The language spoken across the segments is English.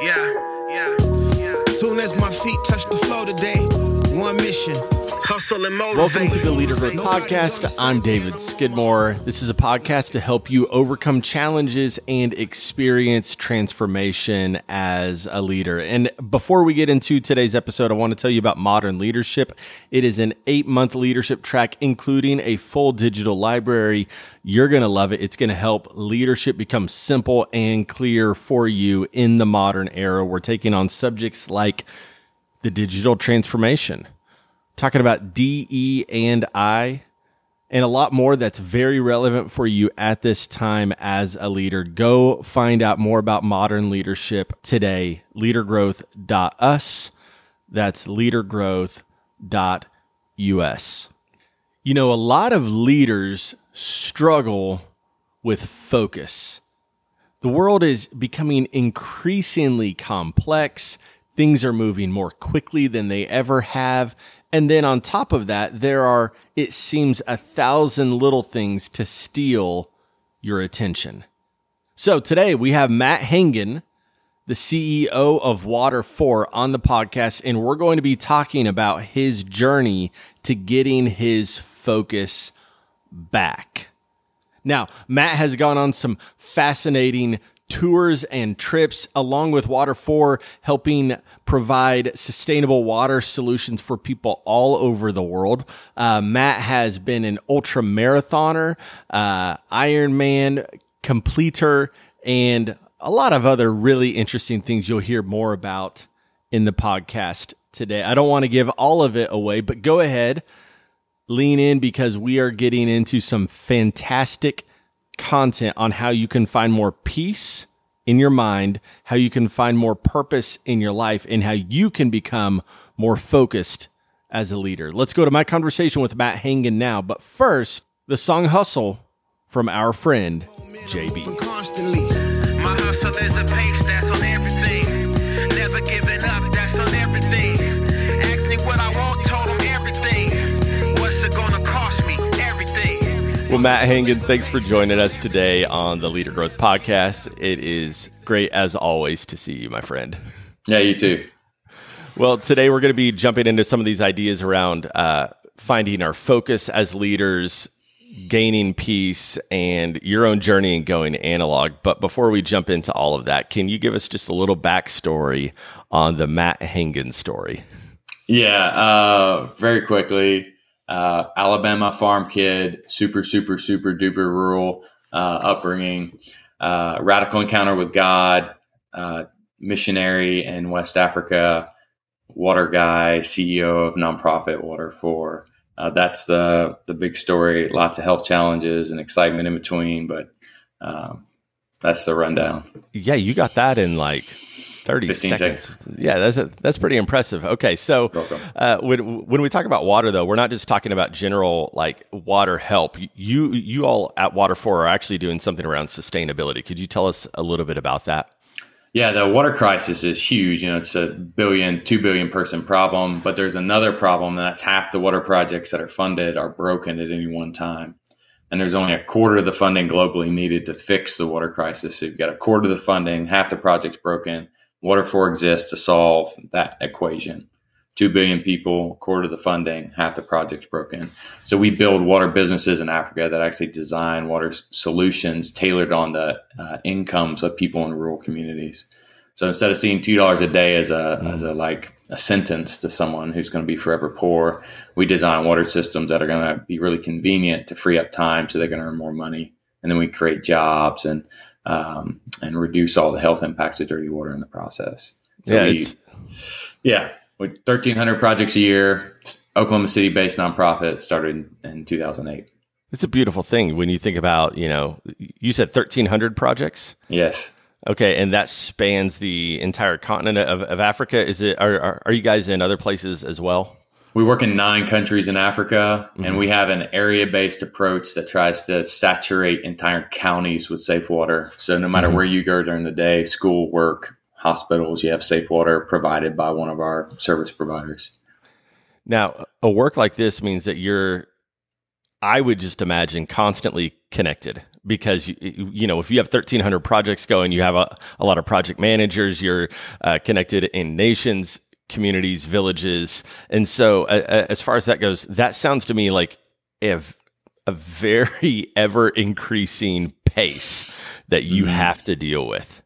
yeah, yeah. Soon as my feet touch the floor today, one mission Hustle and motivate. Welcome to the Leader Growth Podcast. I'm David Skidmore. This is a podcast to help you overcome challenges and experience transformation as a leader. And before we get into today's episode, I want to tell you about Modern Leadership. It is an eight month leadership track, including a full digital library. You're going to love it. It's going to help leadership become simple and clear for you in the modern era. We're taking on subjects like the digital transformation talking about DE and I and a lot more that's very relevant for you at this time as a leader. Go find out more about modern leadership today, leadergrowth.us. That's leadergrowth.us. You know, a lot of leaders struggle with focus. The world is becoming increasingly complex. Things are moving more quickly than they ever have. And then on top of that, there are, it seems, a thousand little things to steal your attention. So today we have Matt Hangen, the CEO of Water4 on the podcast, and we're going to be talking about his journey to getting his focus back. Now, Matt has gone on some fascinating tours and trips along with Water4 helping provide sustainable water solutions for people all over the world. Uh, Matt has been an ultra marathoner, uh, Ironman completer, and a lot of other really interesting things you'll hear more about in the podcast today. I don't want to give all of it away, but go ahead, lean in because we are getting into some fantastic content on how you can find more peace in your mind, how you can find more purpose in your life, and how you can become more focused as a leader. Let's go to my conversation with Matt Hangen now. But first, the song Hustle from our friend JB. Well, Matt Hangen, thanks for joining us today on the Leader Growth Podcast. It is great, as always, to see you, my friend. Yeah, you too. Well, today we're going to be jumping into some of these ideas around uh, finding our focus as leaders, gaining peace, and your own journey and going analog. But before we jump into all of that, can you give us just a little backstory on the Matt Hangen story? Yeah, uh, very quickly. Uh, Alabama farm kid, super, super, super duper rural uh, upbringing, uh, radical encounter with God, uh, missionary in West Africa, water guy, CEO of nonprofit Water4. Uh, that's the the big story. Lots of health challenges and excitement in between, but um, that's the rundown. Yeah, you got that in like 30 15 seconds. seconds. Yeah, that's a, that's pretty impressive. Okay, so uh, when when we talk about water, though, we're not just talking about general like water help. You you all at Water4 are actually doing something around sustainability. Could you tell us a little bit about that? Yeah, the water crisis is huge. You know, it's a billion, two billion person problem, but there's another problem, and that's half the water projects that are funded are broken at any one time. And there's only a quarter of the funding globally needed to fix the water crisis. So you've got a quarter of the funding, half the projects broken. Water4 exists to solve that equation. Two billion people, quarter of the funding, half the projects broken. So we build water businesses in Africa that actually design water solutions tailored on the uh, incomes of people in rural communities. So instead of seeing two dollars a day as a as a like a sentence to someone who's going to be forever poor, we design water systems that are going to be really convenient to free up time so they're going to earn more money, and then we create jobs and um, and reduce all the health impacts of dirty water in the process. So yeah, we, yeah, with thirteen hundred projects a year, Oklahoma City based nonprofit started in two thousand eight. it's a beautiful thing when you think about you know you said thirteen hundred projects. Yes. Okay, and that spans the entire continent of, of Africa. Is it? Are, are are you guys in other places as well? We work in nine countries in Africa, and we have an area based approach that tries to saturate entire counties with safe water. So, no matter where you go during the day, school, work, hospitals, you have safe water provided by one of our service providers. Now, a work like this means that you're, I would just imagine, constantly connected because you, you know if you have 1300 projects going you have a, a lot of project managers you're uh, connected in nations communities villages and so uh, as far as that goes that sounds to me like a, a very ever increasing pace that you mm-hmm. have to deal with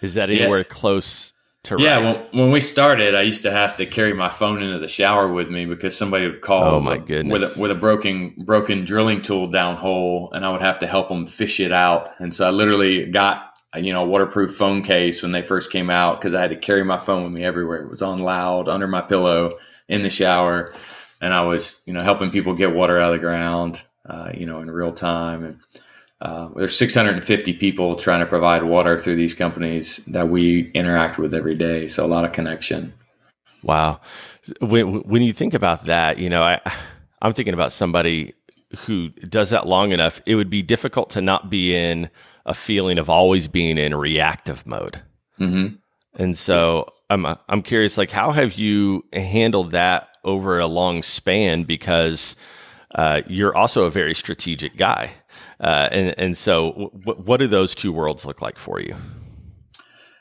is that anywhere yeah. close to yeah when, when, we started i used to have to carry my phone into the shower with me because somebody would call oh my goodness. with a, with a broken broken drilling tool down hole and i would have to help them fish it out and so i literally got you know waterproof phone case when they first came out because i had to carry my phone with me everywhere it was on loud under my pillow in the shower and i was you know helping people get water out of the ground uh, you know in real time and uh, there's 650 people trying to provide water through these companies that we interact with every day. So a lot of connection. Wow. When, when you think about that, you know, I, I'm thinking about somebody who does that long enough. It would be difficult to not be in a feeling of always being in reactive mode. Mm-hmm. And so I'm, I'm curious, like, how have you handled that over a long span? Because uh, you're also a very strategic guy. Uh, and and so, w- what do those two worlds look like for you?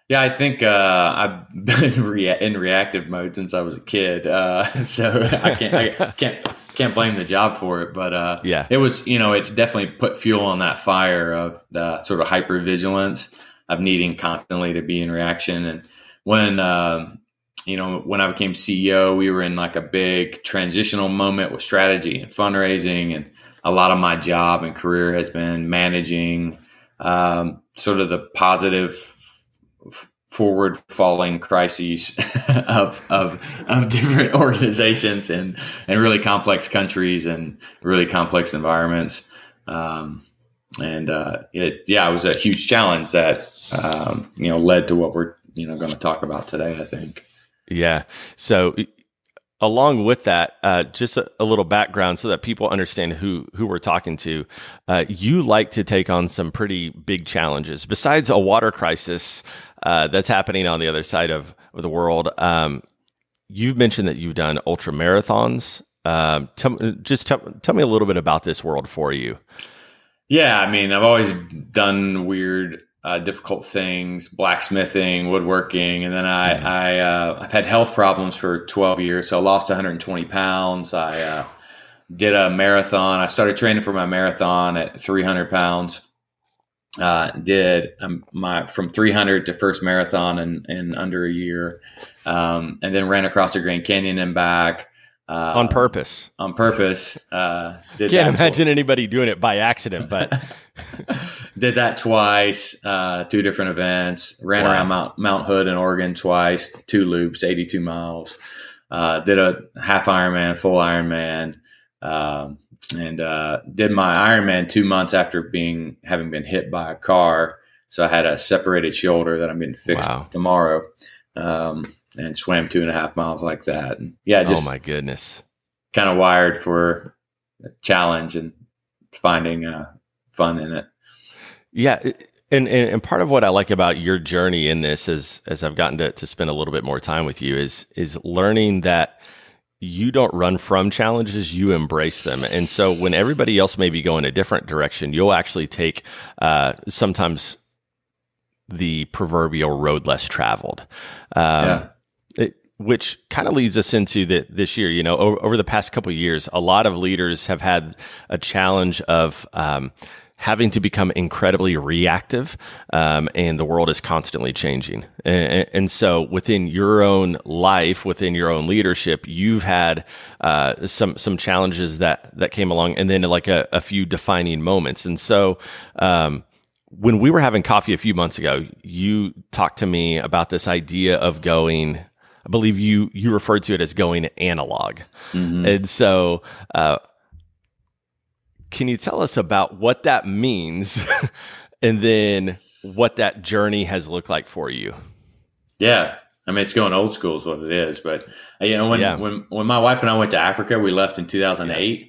Yeah, I think uh, I've been rea- in reactive mode since I was a kid, uh, so I can't I can't can't blame the job for it. But uh, yeah, it was you know it definitely put fuel on that fire of the sort of hyper vigilance of needing constantly to be in reaction. And when uh, you know when I became CEO, we were in like a big transitional moment with strategy and fundraising and a lot of my job and career has been managing um, sort of the positive forward falling crises of, of, of different organizations and, and really complex countries and really complex environments. Um, and uh, it, yeah, it was a huge challenge that um, you know led to what we're you know going to talk about today. I think. Yeah. So along with that, uh, just a, a, little background so that people understand who who we're talking to. Uh, you like to take on some pretty big challenges. Besides a water crisis uh, that's happening on the other side of, of the world, um, you've mentioned that you've done ultra marathons. Um, tell, just tell, tell me a little bit about this world for you. Yeah, I mean, I've always done weird uh, difficult things, blacksmithing, woodworking, and then I, mm-hmm. I uh, I've had health problems for 12 years, so I lost 120 pounds. I uh, did a marathon. I started training for my marathon at 300 pounds. Uh, did um, my from 300 to first marathon in, in under a year, um, and then ran across the Grand Canyon and back. Uh, on purpose. On purpose. Uh, Can't imagine anybody doing it by accident, but did that twice, uh, two different events. Ran wow. around Mount Mount Hood in Oregon twice, two loops, eighty two miles. Uh, did a half Ironman, full Ironman, um, and uh, did my Ironman two months after being having been hit by a car. So I had a separated shoulder that I'm getting fixed wow. tomorrow, um, and swam two and a half miles like that. And yeah, just oh my goodness, kind of wired for a challenge and finding uh, fun in it. Yeah. And, and, and part of what I like about your journey in this is as I've gotten to, to spend a little bit more time with you is is learning that you don't run from challenges, you embrace them. And so when everybody else may be going a different direction, you'll actually take uh, sometimes the proverbial road less traveled. Um, yeah. It, which kind of leads us into the, this year. You know, over, over the past couple years, a lot of leaders have had a challenge of um, having to become incredibly reactive, um, and the world is constantly changing. And, and, so, within your own life, within your own leadership, you've had uh, some some challenges that that came along, and then like a, a few defining moments. And so. Um, when we were having coffee a few months ago, you talked to me about this idea of going I believe you you referred to it as going analog, mm-hmm. and so uh, can you tell us about what that means and then what that journey has looked like for you? Yeah. I mean, it's going old school is what it is. But, uh, you know, when, yeah. when, when my wife and I went to Africa, we left in 2008. Yeah.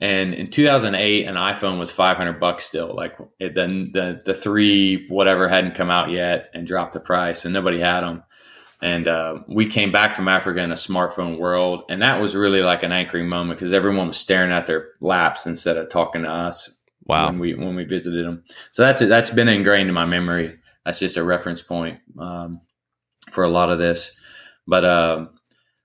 And in 2008, an iPhone was 500 bucks still. Like it, then the, the three, whatever hadn't come out yet and dropped the price and nobody had them. And uh, we came back from Africa in a smartphone world. And that was really like an anchoring moment because everyone was staring at their laps instead of talking to us Wow. when we when we visited them. So that's it. That's been ingrained in my memory. That's just a reference point um, for a lot of this. But um,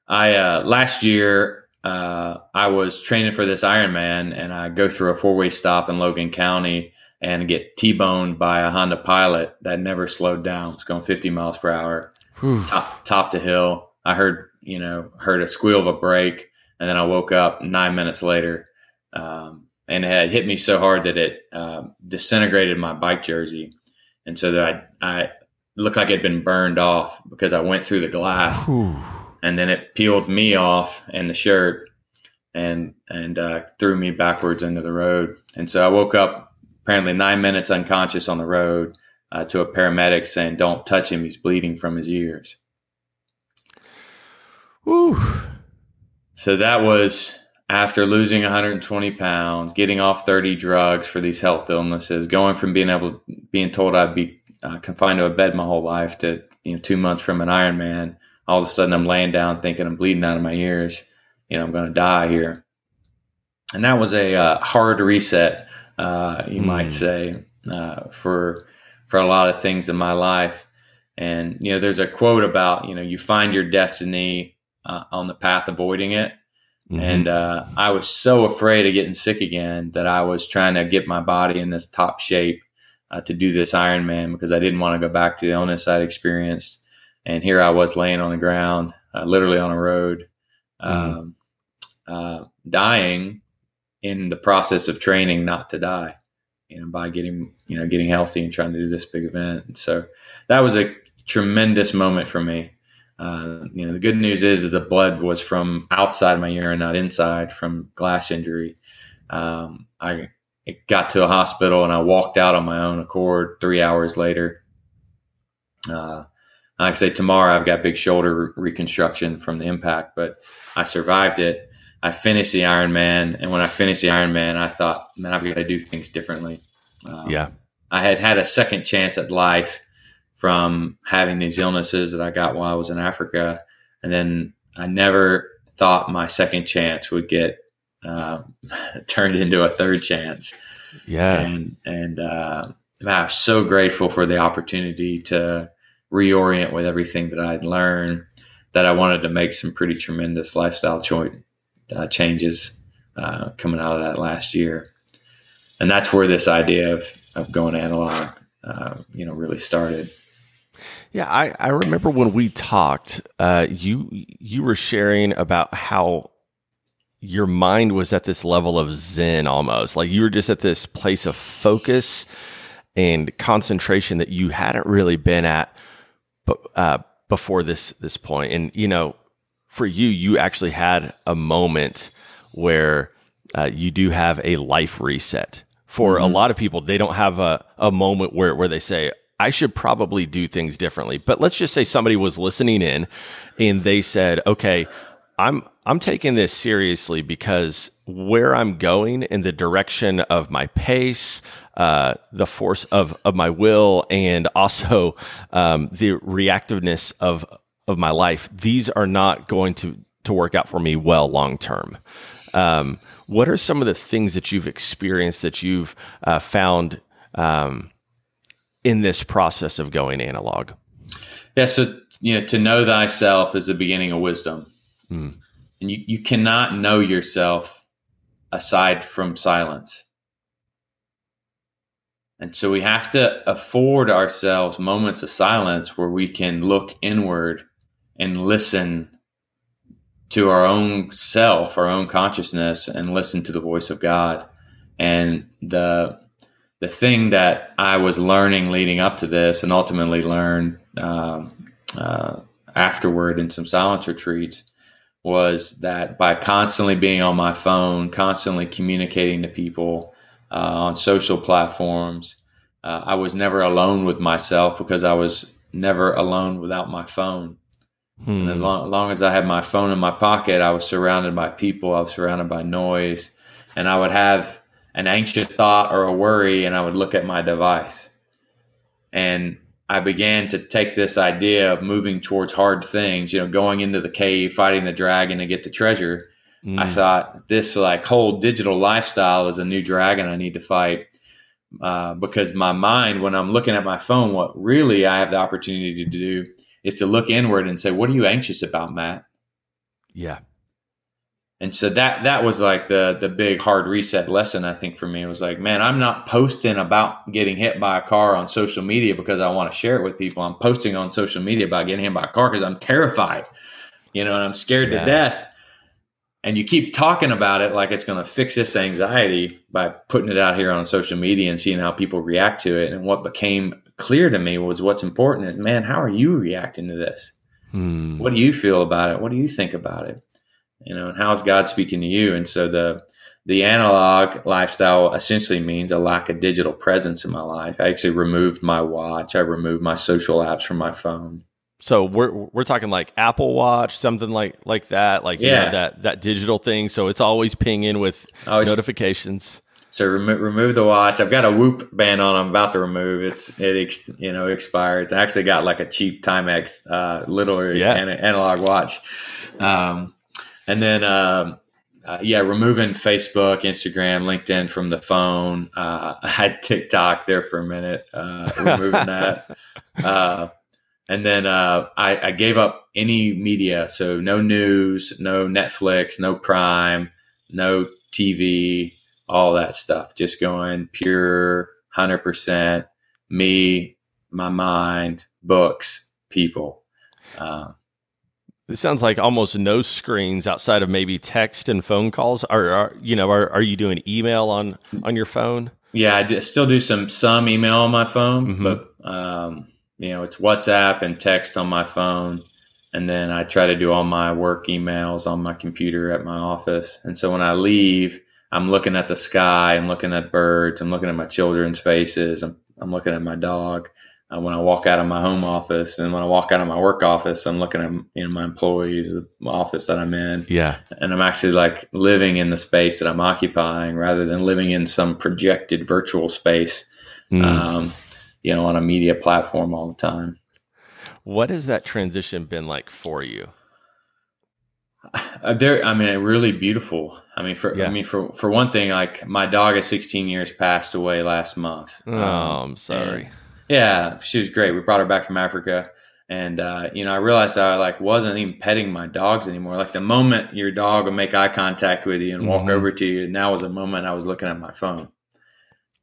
I uh, last year uh, I was training for this Ironman, and I go through a four way stop in Logan County and get T-boned by a Honda Pilot that never slowed down. It's going 50 miles per hour, Whew. top top to hill. I heard you know heard a squeal of a brake, and then I woke up nine minutes later, um, and it had hit me so hard that it uh, disintegrated my bike jersey, and so that I, I looked like it had been burned off because I went through the glass Whew. and then it peeled me off and the shirt and and uh, threw me backwards into the road. And so I woke up apparently nine minutes unconscious on the road uh, to a paramedic saying, "Don't touch him; he's bleeding from his ears." Whew. So that was after losing 120 pounds, getting off 30 drugs for these health illnesses, going from being able being told I'd be uh, confined to a bed my whole life to you know two months from an Ironman. All of a sudden, I'm laying down thinking I'm bleeding out of my ears. You know, I'm going to die here. And that was a uh, hard reset, uh, you Hmm. might say, uh, for for a lot of things in my life. And you know, there's a quote about you know you find your destiny uh, on the path avoiding it. Mhm. And uh, I was so afraid of getting sick again that I was trying to get my body in this top shape uh, to do this Ironman because I didn't want to go back to the illness I'd experienced. And here I was laying on the ground, uh, literally on a road, um, uh, dying in the process of training not to die, you know, by getting you know getting healthy and trying to do this big event. And so that was a tremendous moment for me. Uh, you know, the good news is the blood was from outside my urine, not inside from glass injury. Um, I got to a hospital and I walked out on my own accord three hours later. Uh, like I say, tomorrow I've got big shoulder re- reconstruction from the impact, but I survived it. I finished the Ironman, and when I finished the Ironman, I thought, man, I've got to do things differently. Um, yeah. I had had a second chance at life from having these illnesses that I got while I was in Africa, and then I never thought my second chance would get uh, turned into a third chance. Yeah. And and uh, man, I was so grateful for the opportunity to reorient with everything that I'd learned. That I wanted to make some pretty tremendous lifestyle cho- uh, changes uh, coming out of that last year, and that's where this idea of of going analog, uh, you know, really started. Yeah, I, I remember when we talked, uh, you you were sharing about how your mind was at this level of zen almost. Like you were just at this place of focus and concentration that you hadn't really been at but uh, before this this point. And you know, for you, you actually had a moment where uh, you do have a life reset. For a lot of people, they don't have a, a moment where, where they say, I should probably do things differently. But let's just say somebody was listening in and they said, okay, I'm I'm taking this seriously because where I'm going in the direction of my pace, uh, the force of of my will, and also um, the reactiveness of of my life, these are not going to to work out for me well long term. Um, what are some of the things that you've experienced that you've uh, found um, in this process of going analog? Yeah, so you know, to know thyself is the beginning of wisdom, Mm. and you you cannot know yourself aside from silence. And so we have to afford ourselves moments of silence where we can look inward and listen to our own self, our own consciousness, and listen to the voice of God. And the the thing that I was learning leading up to this, and ultimately learned um, uh, afterward in some silence retreats, was that by constantly being on my phone, constantly communicating to people uh, on social platforms, uh, I was never alone with myself because I was never alone without my phone. Hmm. And as long, long as I had my phone in my pocket, I was surrounded by people, I was surrounded by noise, and I would have an anxious thought or a worry, and I would look at my device. And I began to take this idea of moving towards hard things, you know, going into the cave, fighting the dragon to get the treasure. I thought this like whole digital lifestyle is a new dragon I need to fight. Uh, because my mind, when I'm looking at my phone, what really I have the opportunity to do is to look inward and say, "What are you anxious about, Matt?" Yeah. And so that that was like the the big hard reset lesson I think for me. It was like, man, I'm not posting about getting hit by a car on social media because I want to share it with people. I'm posting on social media about getting hit by a car because I'm terrified, you know, and I'm scared Yeah. to death. And you keep talking about it like it's going to fix this anxiety by putting it out here on social media and seeing how people react to it. And what became clear to me was what's important is, man, how are you reacting to this? Hmm. what do you feel about it what do you think about it you know and how's god speaking to you and so the the analog lifestyle essentially means a lack of digital presence in my life i actually removed my watch i removed my social apps from my phone So we're we're talking like Apple Watch, something like like that, like you know, Yeah. that that digital thing. So it's always pinging with always- notifications. so remo- remove the watch i've got a whoop band on i'm about to remove it's it ex- you know expires i actually got like a cheap timex uh little Yeah. ana- analog watch um and then um uh, yeah, removing Facebook, Instagram, LinkedIn from the phone. Uh, I had TikTok there for a minute, uh, removing that. And then uh, I, I gave up any media. So no news, no Netflix, no Prime, no TV, all that stuff. Just going pure 100% me, my mind, books, people. Uh, It sounds like almost no screens outside of maybe text and phone calls. Are, are you know are, are you doing email on on your phone? Yeah, I still do some some email on my phone, Mhm. but um, you know it's WhatsApp and text on my phone, and then I try to do all my work emails on my computer at my office. And so when I leave, I'm looking at the sky, I'm looking at birds, I'm looking at my children's faces, I'm I'm looking at my dog. Uh, when I walk out of my home office, and when I walk out of my work office, I'm looking at you know my employees, the office that I'm in Yeah, and I'm actually like living in the space that I'm occupying rather than living in some projected virtual space, Mm. um, you know, on a media platform all the time. what has that transition been like for you? Uh, there, I mean, really beautiful. I mean, for Yeah. I mean, for for one thing, like my dog at 16 years passed away last month. Oh, Um, I'm sorry. yeah, she was great. We brought her back from Africa. And, uh, you know, I realized I like wasn't even petting my dogs anymore. Like the moment your dog would make eye contact with you and walk Mhm. over to you, now was a moment I was looking at my phone.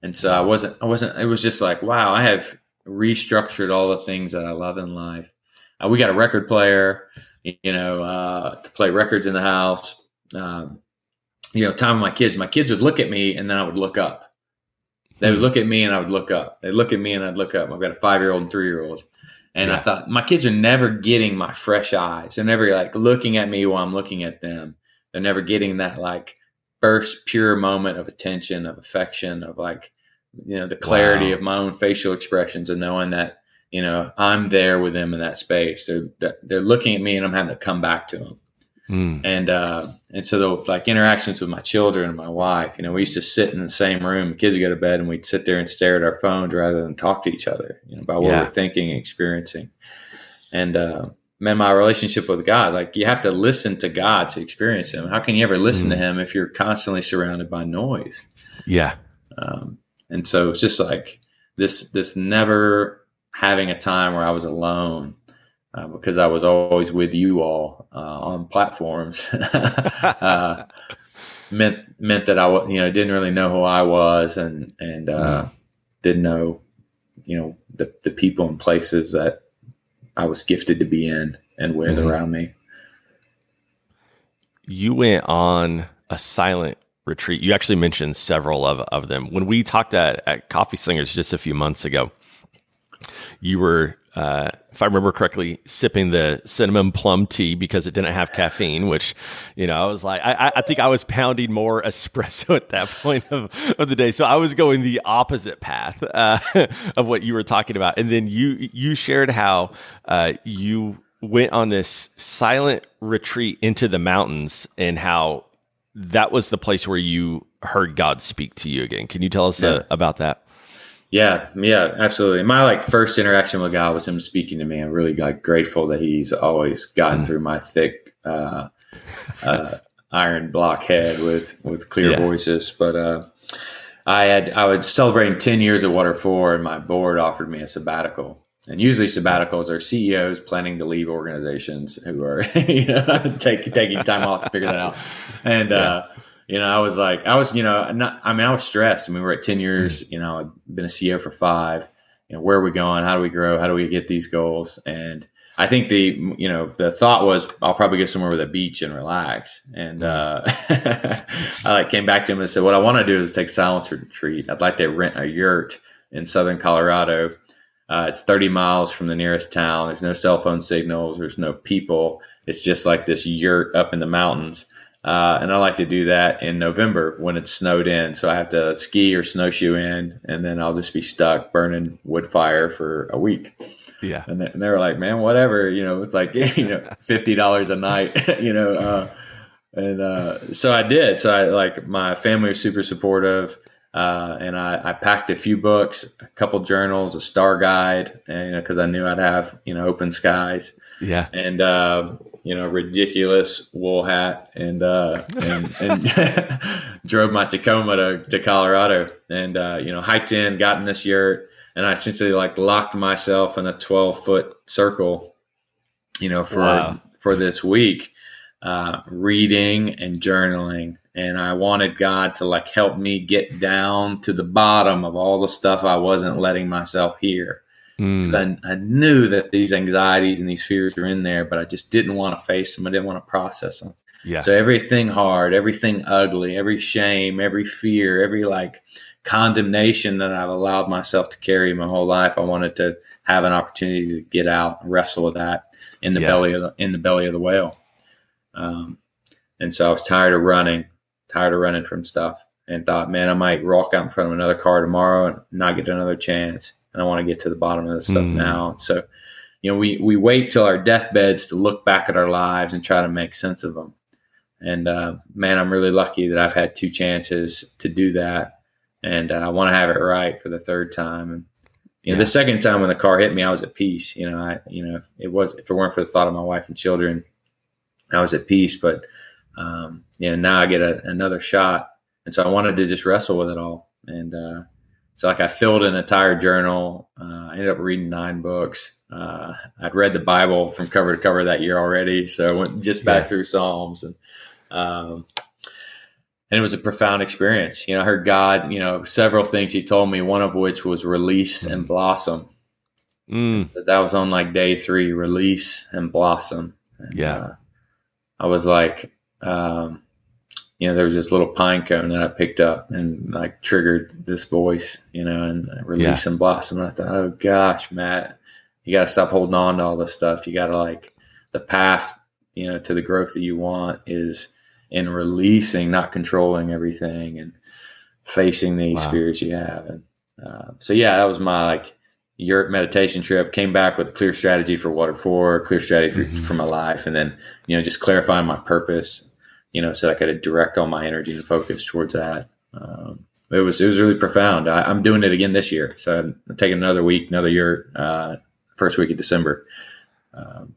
And so I wasn't, I wasn't, it was just like, wow, I have restructured all the things that I love in life. Uh, we got a record player, you know, uh, to play records in the house. Um, you know, time with my kids, my kids would look at me and then I would look up. They would Hmm. look at me and I would look up. They'd look at me and I'd look up. I've got a five year old and three year old. And I thought, my kids are never getting my fresh eyes. They're never like looking at me while I'm looking at them. They're never getting that like first pure moment of attention, of affection, of like, you know, the clarity Wow. of my own facial expressions and knowing that, you know, I'm there with them in that space. They're, they're- looking at me and I'm having to come back to them Mm. and uh, and so the like interactions with my children and my wife, you know, we used to sit in the same room. Kids would go to bed, and we'd sit there and stare at our phones rather than talk to each other, you know, about what Yeah. we're thinking and experiencing. And uh, man, my relationship with God, like you have to listen to God to experience Him. How can you ever listen to Him if you're constantly surrounded by noise? Yeah, Um, and so it's just like this this never having a time where I was alone uh, because I was always with you all uh, on platforms. uh, meant meant that I you know didn't really know who I was and and uh, didn't know you know the the people and places that I was gifted to be in and with Mhm. around me. you went on a silent retreat. You actually mentioned several of, of them. When we talked at, at Coffee Slingers just a few months ago, you were, uh, if I remember correctly, sipping the cinnamon plum tea because it didn't have caffeine, which, you know, I was like, I, I- think I was pounding more espresso at that point of, of the day. So I was going the opposite path uh, of what you were talking about. And then you, you shared how uh, you went on this silent retreat into the mountains and how that was the place where you heard God speak to you again. Can you tell us uh, about that? Yeah, yeah, absolutely. My like first interaction with God was Him speaking to me. I'm really like grateful that He's always gotten through my thick, uh, uh, iron block head with with clear Yeah. voices. But uh, I had I was celebrating ten years at Water4, and my board offered me a sabbatical. And usually sabbaticals are CEOs planning to leave organizations who are you know take, taking time off to figure that out. And uh, you know, I was like, I was you know, not, I mean, I was stressed. I mean, we were at ten years. You know, I've been a CEO for five. You know, where are we going? How do we grow? How do we get these goals? And I think the you know the thought was I'll probably go somewhere with a beach and relax. And uh, I like came back to him and said, what I want to do is take silence retreat. I'd like to rent a yurt in southern Colorado. Uh, it's 30 miles from the nearest town. There's no cell phone signals. There's no people. It's just like this yurt up in the mountains. Uh, and I like to do that in November when it's snowed in. So I have to ski or snowshoe in, and then I'll just be stuck burning wood fire for a week. Yeah. And they, and they were like, man, whatever, you know, it's like, you know, $50 a night, you know, uh, and, uh, so I did. So I like my family was super supportive. Uh, and I, I packed a few books, a couple journals, a star guide, and, you know, cause I knew I'd have, you know, open skies Yeah. and, uh, you know, ridiculous wool hat and, uh, and, and drove my Tacoma to, to Colorado and, uh, you know, hiked in, got in this yurt and I essentially like locked myself in a 12 foot circle, you know, for, Wow. for this week, uh, reading and journaling. And I wanted God to like help me get down to the bottom of all the stuff I wasn't letting myself hear. Mm. I, I knew that these anxieties and these fears were in there, but I just didn't want to face them. I didn't want to process them. Yeah. So everything hard, everything ugly, every shame, every fear, every like condemnation that I've allowed myself to carry my whole life, I wanted to have an opportunity to get out and wrestle with that in the Yeah. belly of the, in the belly of the whale. Um, and so I was tired of running, tired of running from stuff, and thought, man, I might walk out in front of another car tomorrow and not get another chance. And I want to get to the bottom of this stuff Mm. now. So, you know, we we wait till our deathbeds to look back at our lives and try to make sense of them. And uh, man, I'm really lucky that I've had two chances to do that, and uh, I want to have it right for the third time. And you know, Yeah. the second time when the car hit me, I was at peace. You know, I you know, it was if it weren't for the thought of my wife and children, I was at peace. But um, you know, now I get a, another shot, and so I wanted to just wrestle with it all. And uh, so, like, I filled an entire journal. Uh, I ended up reading nine books. Uh, I'd read the Bible from cover to cover that year already, so I went just back Yeah. through Psalms and. Um, and it was a profound experience. You know, I heard God, you know, several things he told me, one of which was release and blossom. Mm. But that was on like day three, release and blossom. And, Yeah. uh, I was like, um, you know, there was this little pine cone that I picked up and like triggered this voice, you know, and release and blossom. And I thought, oh gosh, Matt, you got to stop holding on to all this stuff. You got to like the path, you know, to the growth that you want is in releasing, not controlling everything and facing these Wow. fears you have. And uh, so, yeah, that was my like yurt meditation trip. Came back with a clear strategy for Water4, clear strategy for, Mhm. for my life, and then you know just clarifying my purpose. You know, so I could direct all my energy and focus towards that. Um, it was it was really profound. I, I'm doing it again this year, so I'm taking another week, another year, uh, first week of December. Um,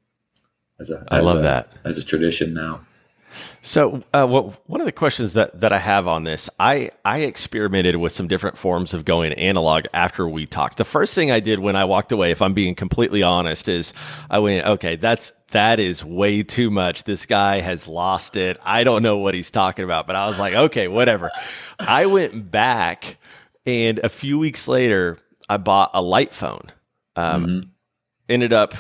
as a, I as love a- that. as a tradition now. So, uh, well, one of the questions that, that I have on this, I, I experimented with some different forms of going analog after we talked. The first thing I did when I walked away, if I'm being completely honest, is I went, okay, that's that is way too much. This guy has lost it. I don't know what he's talking about, but I was like, okay, whatever. I went back, and a few weeks later, I bought a light phone. Um, Mhm. ended up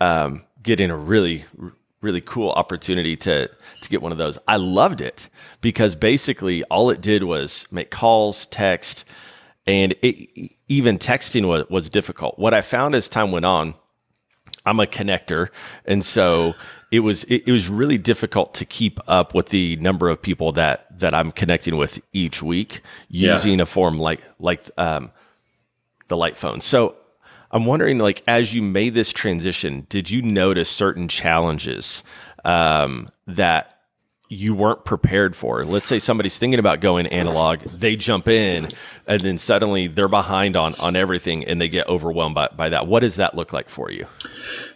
um, getting a really really cool opportunity to to get one of those. I loved it because basically all it did was make calls, text, and it, even texting was was difficult. What I found as time went on, I'm a connector, and so it was it, it was really difficult to keep up with the number of people that that I'm connecting with each week Yeah. using a form like like um, the light phone. So I'm wondering, like, as you made this transition, did you notice certain challenges um, that you weren't prepared for. Let's say somebody's thinking about going analog, they jump in, and then suddenly they're behind on on everything, and they get overwhelmed by, by that. What does that look like for you?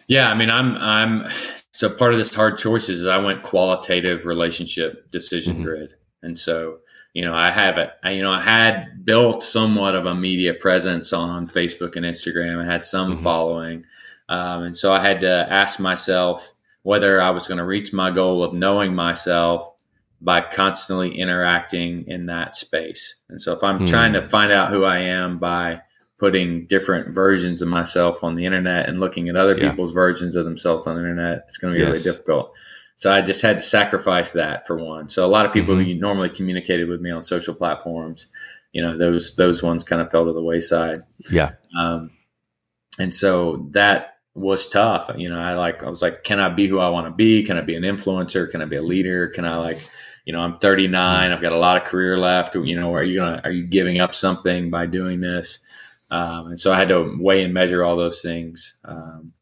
Yeah, I mean, I'm I'm so part of this hard choices is I went qualitative relationship decision mm-hmm. grid, and so you know I have it. I, you know I had built somewhat of a media presence on Facebook and Instagram. I had some mm-hmm. following, um, and so I had to ask myself whether I was going to reach my goal of knowing myself by constantly interacting in that space. And so if I'm mm. trying to find out who I am by putting different versions of myself on the internet and looking at other yeah. people's versions of themselves on the internet, it's going to be yes. really difficult. So I just had to sacrifice that for one. So a lot of people mm-hmm. who normally communicated with me on social platforms, you know, those those ones kind of fell to the wayside. Yeah. Um, and so that was tough. You know, I like I was like, can I be who I want to be? Can I be an influencer? Can I be a leader? Can I like, you know, I'm 39. I've got a lot of career left. You know, are you gonna are you giving up something by doing this? Um, and so I had to weigh and measure all those things um,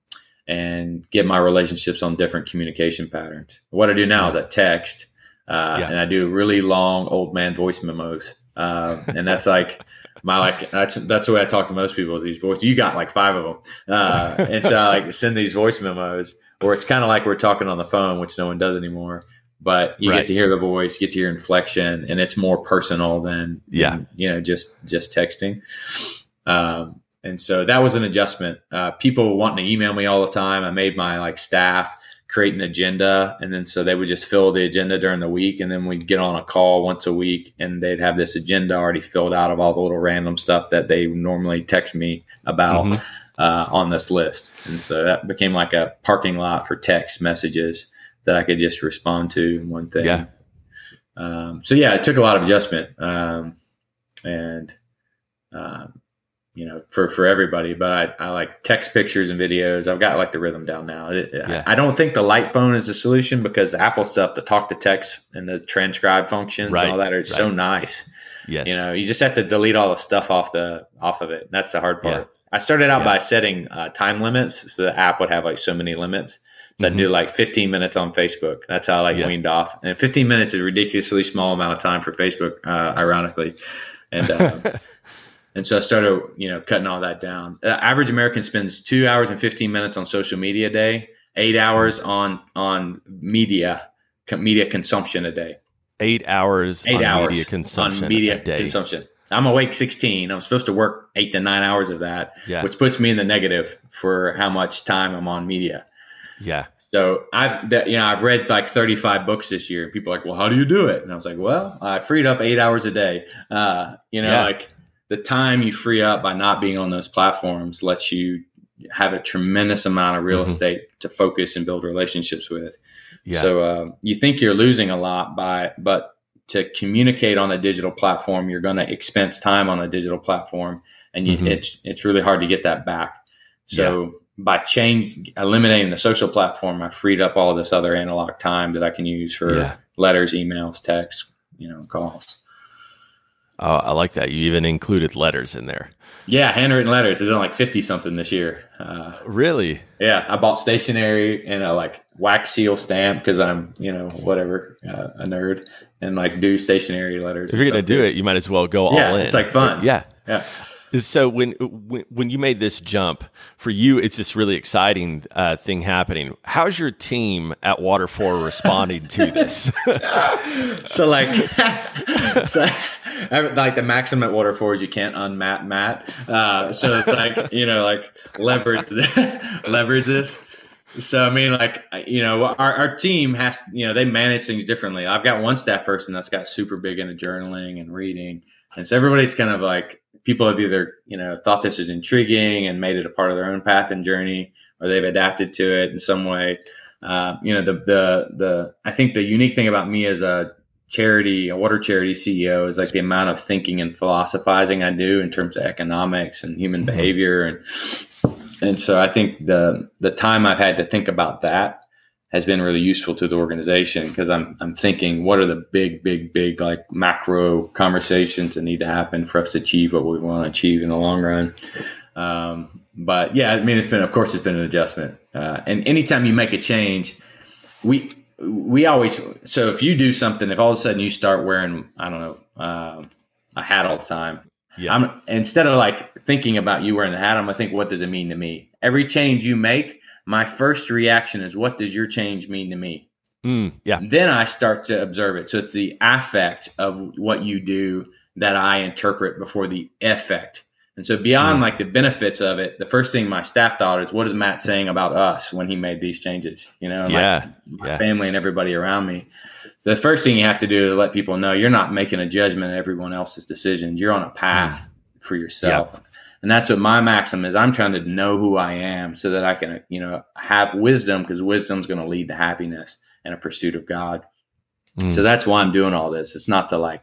and get my relationships on different communication patterns. What I do now is I text uh, yeah. and I do really long old man voice memos, uh, and that's like my like that's that's the way I talk to most people with these voice. You got like five of them, uh, and so I like send these voice memos, or it's kind of like we're talking on the phone, which no one does anymore. But you right. get to hear the voice, get to hear inflection, and it's more personal than yeah, than, you know, just just texting. Um, and so that was an adjustment. Uh, people wanting to email me all the time. I made my like staff create an agenda and then so they would just fill the agenda during the week and then we'd get on a call once a week and they'd have this agenda already filled out of all the little random stuff that they normally text me about mm-hmm. uh, on this list and so that became like a parking lot for text messages that i could just respond to one thing yeah um, so yeah it took a lot of adjustment um, and um, you know, for, for everybody, but I, I like text pictures and videos. I've got like the rhythm down now. It, yeah. I, I, don't think the light phone is the solution because the Apple stuff, the talk to text and the transcribe functions right. and all that are right. so nice. Yes. You know, you just have to delete all the stuff off the, off of it. That's the hard part. Yeah. I started out yeah. by setting uh, time limits. So the app would have like so many limits. So mm-hmm. I do like 15 minutes on Facebook. That's how I like weaned off. And 15 minutes is a ridiculously small amount of time for Facebook, uh, ironically. And, uh, And so I started, you know, cutting all that down. Uh, average American spends two hours and 15 minutes on social media a day, eight hours on, on media, media consumption a day. Eight hours eight hours media consumption on media consumption. I'm awake 16. I'm supposed to work eight to nine hours of that, yeah. which puts me in the negative for how much time I'm on media. Yeah. So I've, you know, I've read like 35 books this year. People are like, well, how do you do it? And I was like, well, I freed up eight hours a day. Uh, you know, yeah. like the time you free up by not being on those platforms lets you have a tremendous amount of real mm-hmm. estate to focus and build relationships with. Yeah. So uh, you think you're losing a lot by, but to communicate on a digital platform, you're going to expense time on a digital platform, and you, mm-hmm. it's it's really hard to get that back. So yeah. by change eliminating the social platform, I freed up all this other analog time that I can use for yeah. letters, emails, texts, you know, calls. Oh, I like that. You even included letters in there. Yeah, handwritten letters. It's on like fifty something this year. Uh, really? Yeah, I bought stationery and a like wax seal stamp because I'm you know whatever uh, a nerd and like do stationery letters. If you're gonna do it, you might as well go yeah, all in. It's like fun. Yeah, yeah. So when, when when you made this jump for you, it's this really exciting uh, thing happening. How's your team at Water4 responding to this? so like, so, like the maxim at Water4 is you can't unmat mat. Uh, so it's like you know like leverage leverage this. So I mean, like you know, our, our team has you know they manage things differently. I've got one staff person that's got super big into journaling and reading, and so everybody's kind of like people have either you know thought this is intriguing and made it a part of their own path and journey, or they've adapted to it in some way. Uh, you know, the the the I think the unique thing about me as a charity, a water charity CEO, is like the amount of thinking and philosophizing I do in terms of economics and human mm-hmm. behavior, and and so I think the the time I've had to think about that has been really useful to the organization because I'm I'm thinking what are the big big big like macro conversations that need to happen for us to achieve what we want to achieve in the long run. Um, but yeah, I mean it's been of course it's been an adjustment, uh, and anytime you make a change, we we always so if you do something, if all of a sudden you start wearing, I don't know, uh, a hat all the time. Yeah. I'm instead of like thinking about you wearing the hat, I'm gonna think, what does it mean to me? Every change you make, my first reaction is, what does your change mean to me? Mm, yeah. Then I start to observe it. So it's the affect of what you do that I interpret before the effect. And so beyond mm. like the benefits of it, the first thing my staff thought is, what is Matt saying about us when he made these changes? You know, yeah, my, my yeah. family and everybody around me. So the first thing you have to do is let people know you're not making a judgment of everyone else's decisions. You're on a path mm. for yourself. Yeah. And that's what my maxim is. I'm trying to know who I am so that I can, you know, have wisdom because wisdom's going to lead to happiness and a pursuit of God. Mm. So that's why I'm doing all this. It's not to like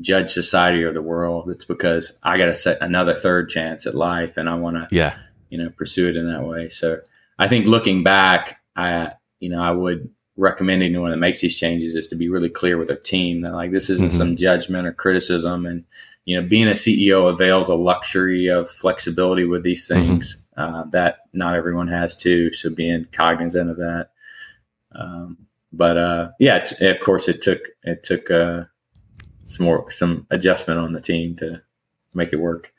judge society or the world. It's because I got to set another third chance at life, and I want to, yeah, you know, pursue it in that way. So I think looking back, I, you know, I would recommend anyone that makes these changes is to be really clear with their team that like this isn't mm-hmm. some judgment or criticism, and you know, being a CEO avails a luxury of flexibility with these mm-hmm. things mm-hmm. uh, that not everyone has too. So being cognizant of that. Um, but uh, yeah, t- of course, it took it took uh, some more some adjustment on the team to make it work.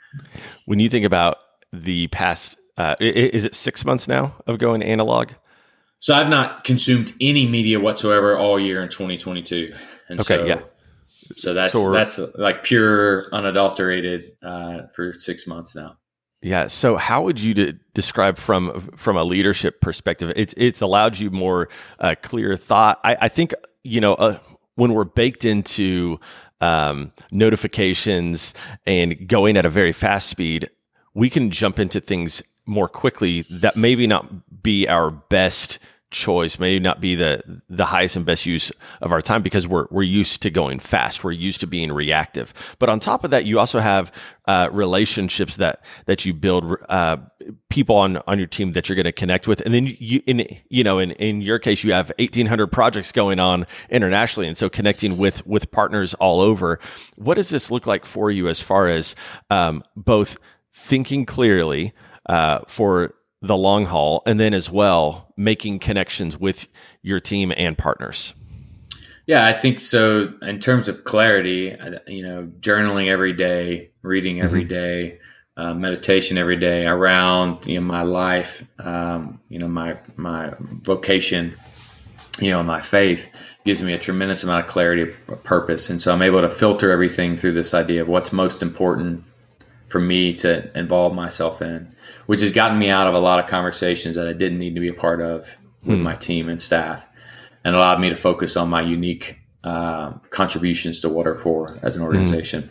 When you think about the past, uh, is it six months now of going analog? So I've not consumed any media whatsoever all year in 2022. And okay, so, yeah. So that's so that's like pure unadulterated uh, for six months now. Yeah. So, how would you de- describe from from a leadership perspective? It's it's allowed you more uh, clear thought. I, I think you know uh, when we're baked into um, notifications and going at a very fast speed, we can jump into things more quickly that maybe not be our best choice may not be the the highest and best use of our time because we're we're used to going fast. We're used to being reactive. But on top of that, you also have uh, relationships that that you build, uh, people on on your team that you're going to connect with, and then you in you know in in your case you have 1,800 projects going on internationally, and so connecting with with partners all over. What does this look like for you as far as um, both thinking clearly uh, for the long haul and then as well making connections with your team and partners. Yeah i think so in terms of clarity you know journaling every day reading every mm-hmm. day, uh, meditation every day around you know my life um, you know my my vocation you know my faith gives me a tremendous amount of clarity of purpose. And so i'm able to filter everything through this idea of what's most important for me to involve myself in which has gotten me out of a lot of conversations that I didn't need to be a part of with hmm. my team and staff, and allowed me to focus on my unique uh, contributions to Water4 as an hmm. organization. Hmm.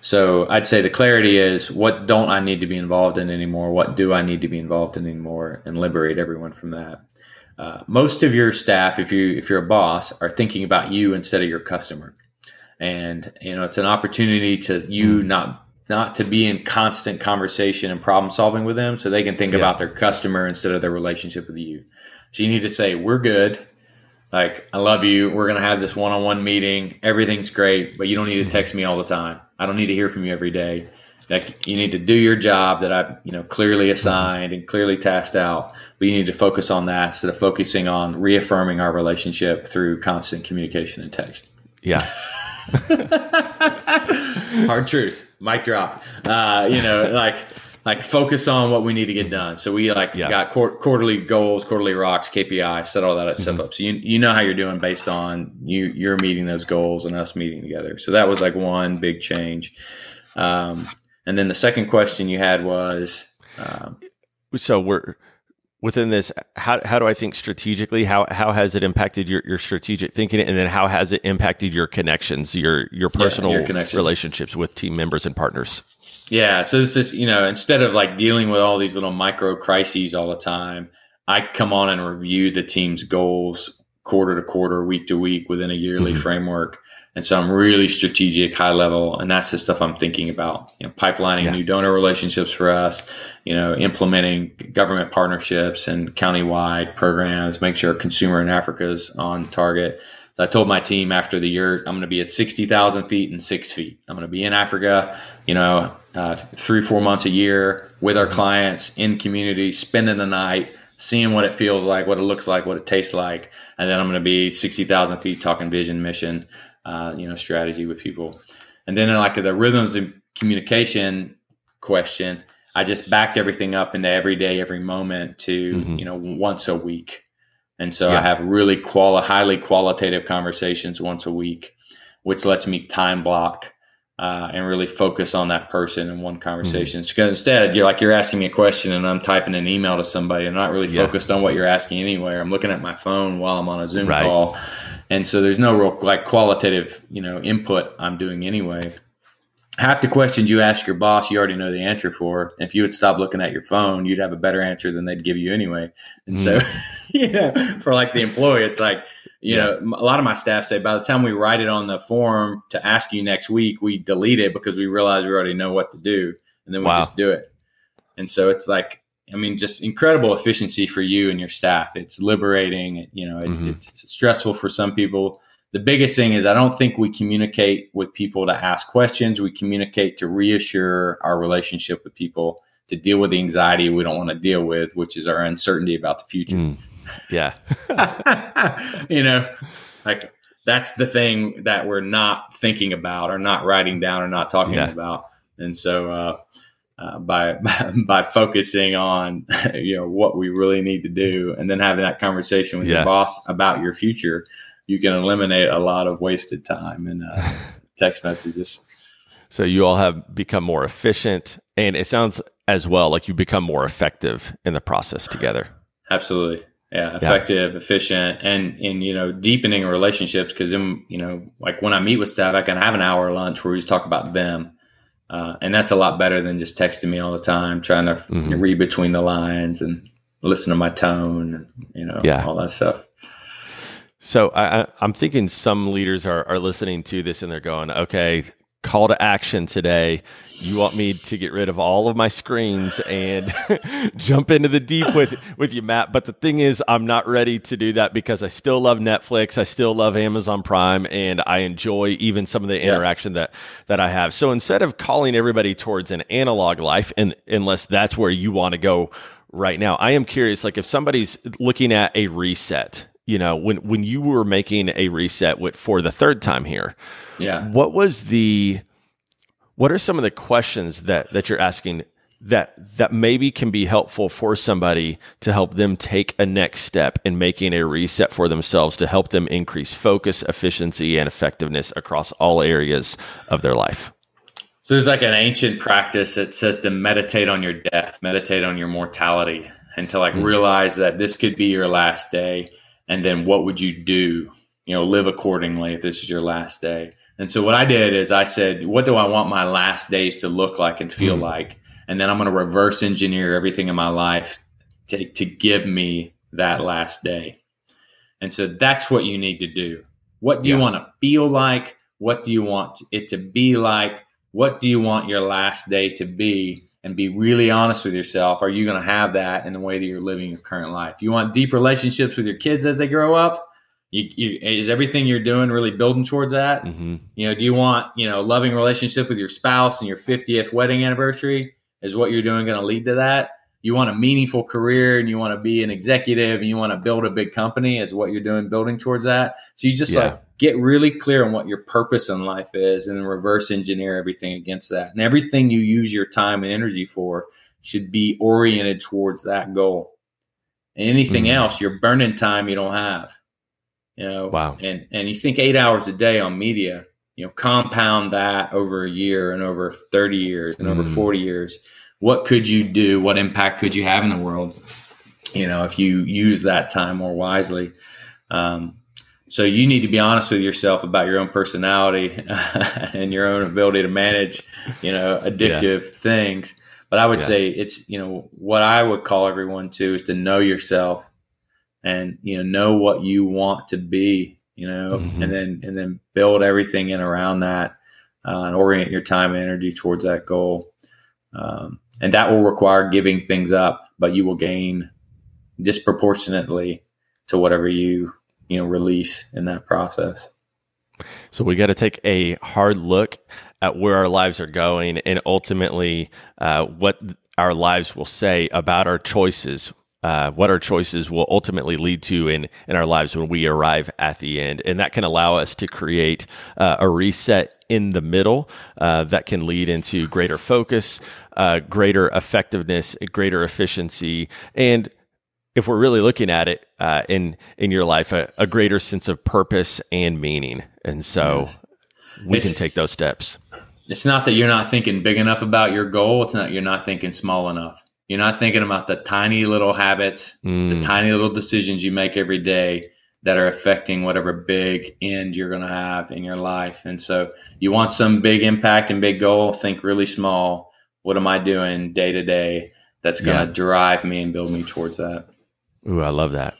So I'd say the clarity is what don't I need to be involved in anymore? What do I need to be involved in anymore? And liberate everyone from that. Uh, most of your staff, if you if you're a boss, are thinking about you instead of your customer, and you know it's an opportunity to you hmm. not not to be in constant conversation and problem solving with them so they can think yeah. about their customer instead of their relationship with you. So you need to say, We're good. Like, I love you. We're going to have this one on one meeting. Everything's great, but you don't need to text me all the time. I don't need to hear from you every day. Like, you need to do your job that I've, you know, clearly assigned and clearly tasked out. But you need to focus on that instead of focusing on reaffirming our relationship through constant communication and text. Yeah. Hard truth. Mic drop. Uh, you know, like like focus on what we need to get done. So we like yeah. got qu- quarterly goals, quarterly rocks, KPI, set all that stuff mm-hmm. up. So you you know how you're doing based on you you're meeting those goals and us meeting together. So that was like one big change. Um, and then the second question you had was um, so we're within this how, how do i think strategically how how has it impacted your, your strategic thinking? And then how has it impacted your connections your your personal yeah, your relationships with team members and partners? Yeah so this is you know instead of like dealing with all these little micro crises all the time i come on and review the team's goals quarter to quarter week to week within a yearly mm-hmm. framework and so I'm really strategic, high level, and that's the stuff I'm thinking about. You know, pipelining yeah. new donor relationships for us, you know, implementing government partnerships and countywide programs, make sure consumer in Africa is on target. So I told my team after the year, I'm going to be at 60,000 feet and six feet. I'm going to be in Africa, you know, uh, three, four months a year with our clients in community, spending the night, seeing what it feels like, what it looks like, what it tastes like, and then I'm going to be sixty thousand feet talking vision, mission, uh, you know, strategy with people, and then like the rhythms of communication question, I just backed everything up into every day, every moment to mm-hmm. you know once a week, and so yeah. I have really quali- highly qualitative conversations once a week, which lets me time block uh, and really focus on that person in one conversation. Mm-hmm. Instead, you're like you're asking me a question and I'm typing an email to somebody. I'm not really yeah. focused on what you're asking anywhere. I'm looking at my phone while I'm on a Zoom right. call, and so there's no real like qualitative you know input I'm doing anyway. Half the questions you ask your boss, you already know the answer for. If you would stop looking at your phone, you'd have a better answer than they'd give you anyway. And mm-hmm. so, you know, for like the employee, it's like you yeah. know, a lot of my staff say by the time we write it on the form to ask you next week, we delete it because we realize we already know what to do, and then we wow. just do it. And so it's like, I mean, just incredible efficiency for you and your staff. It's liberating. You know, it, mm-hmm. it's stressful for some people. The biggest thing is I don't think we communicate with people to ask questions. We communicate to reassure our relationship with people to deal with the anxiety we don't want to deal with, which is our uncertainty about the future. Mm. Yeah. you know, like that's the thing that we're not thinking about or not writing down or not talking yeah. about. And so, uh, uh, by, by, by focusing on you know what we really need to do, and then having that conversation with yeah. your boss about your future, you can eliminate a lot of wasted time and uh, text messages. So you all have become more efficient, and it sounds as well like you become more effective in the process together. Absolutely, yeah effective yeah. efficient and and you know deepening relationships because then you know like when i meet with staff i can have an hour lunch where we just talk about them uh, and that's a lot better than just texting me all the time trying to mm-hmm. read between the lines and listen to my tone and you know yeah. all that stuff so I, i'm thinking some leaders are, are listening to this and they're going okay call to action today. You want me to get rid of all of my screens and jump into the deep with with you, Matt. But the thing is, I'm not ready to do that because I still love Netflix, I still love Amazon Prime, and I enjoy even some of the interaction yeah. that that I have. So instead of calling everybody towards an analog life, and unless that's where you want to go right now, I am curious. Like if somebody's looking at a reset, you know, when when you were making a reset with, for the third time here yeah. What was the what are some of the questions that that you're asking that that maybe can be helpful for somebody to help them take a next step in making a reset for themselves to help them increase focus, efficiency, and effectiveness across all areas of their life? So there's like an ancient practice that says to meditate on your death, meditate on your mortality, and to like mm-hmm. realize that this could be your last day. And then what would you do? You know, live accordingly if this is your last day. And so what I did is I said, what do I want my last days to look like and feel mm. like? And then I'm going to reverse engineer everything in my life to, to give me that last day. And so that's what you need to do. What do yeah. you want to feel like? What do you want it to be like? What do you want your last day to be? And be really honest with yourself. Are you going to have that in the way that you're living your current life? You want deep relationships with your kids as they grow up? You, you, is everything you're doing really building towards that? Mm-hmm. You know, do you want you know loving relationship with your spouse and your 50th wedding anniversary? Is what you're doing going to lead to that? You want a meaningful career and you want to be an executive and you want to build a big company? Is what you're doing building towards that? So you just yeah. like get really clear on what your purpose in life is and then reverse engineer everything against that. And everything you use your time and energy for should be oriented towards that goal. And anything mm-hmm. else, you're burning time you don't have. You know, wow. And and you think eight hours a day on media, you know, compound that over a year and over thirty years and mm. over forty years. What could you do? What impact could you have in the world? You know, if you use that time more wisely. Um, so you need to be honest with yourself about your own personality and your own ability to manage, you know, addictive yeah. things. But I would yeah. say it's, you know, what I would call everyone to is to know yourself and you know know what you want to be you know mm-hmm. and then and then build everything in around that uh, and orient your time and energy towards that goal um, and that will require giving things up but you will gain disproportionately to whatever you you know release in that process. So we got to take a hard look at where our lives are going and ultimately uh, what our lives will say about our choices uh, what our choices will ultimately lead to in, in our lives when we arrive at the end. And that can allow us to create uh, a reset in the middle uh, that can lead into greater focus, uh, greater effectiveness, greater efficiency, and if we're really looking at it uh, in in your life, a, a, greater sense of purpose and meaning. And so we it's, can take those steps. It's not that you're not thinking big enough about your goal. It's not you're not thinking small enough. You're not thinking about the tiny little habits, mm. the tiny little decisions you make every day that are affecting whatever big end you're going to have in your life. And so you want some big impact and big goal, think really small. What am I doing day to day that's going to yeah. drive me and build me towards that? Ooh, I love that.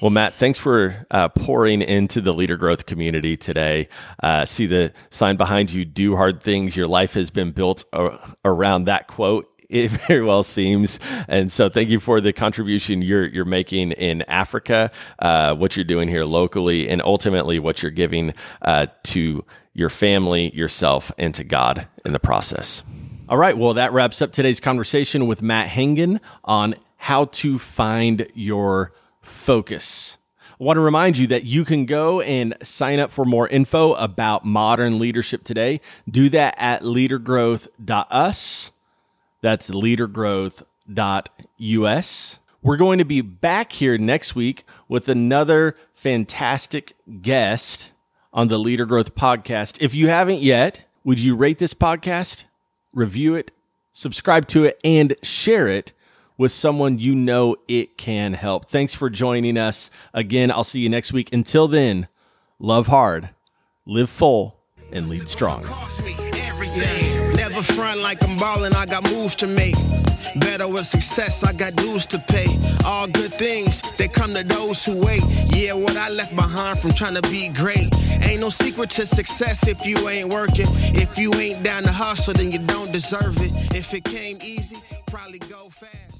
Well, Matt, thanks for uh, pouring into the leader growth community today. Uh, see the sign behind you do hard things. Your life has been built a- around that quote it very well seems. And so, thank you for the contribution you're you're making in Africa, uh, what you're doing here locally, and ultimately what you're giving uh, to your family, yourself, and to God in the process. All right. Well, that wraps up today's conversation with Matt Hangen on how to find your focus. I want to remind you that you can go and sign up for more info about modern leadership today. Do that at leadergrowth.us. That's leadergrowth.us. We're going to be back here next week with another fantastic guest on the Leader Growth podcast. If you haven't yet, would you rate this podcast, review it, subscribe to it, and share it with someone you know it can help? Thanks for joining us. Again, I'll see you next week. Until then, love hard, live full, and lead strong never front like I'm ballin', I got moves to make. Better with success, I got dues to pay. All good things, they come to those who wait. Yeah, what I left behind from trying to be great. Ain't no secret to success if you ain't working. If you ain't down to hustle, then you don't deserve it. If it came easy, probably go fast.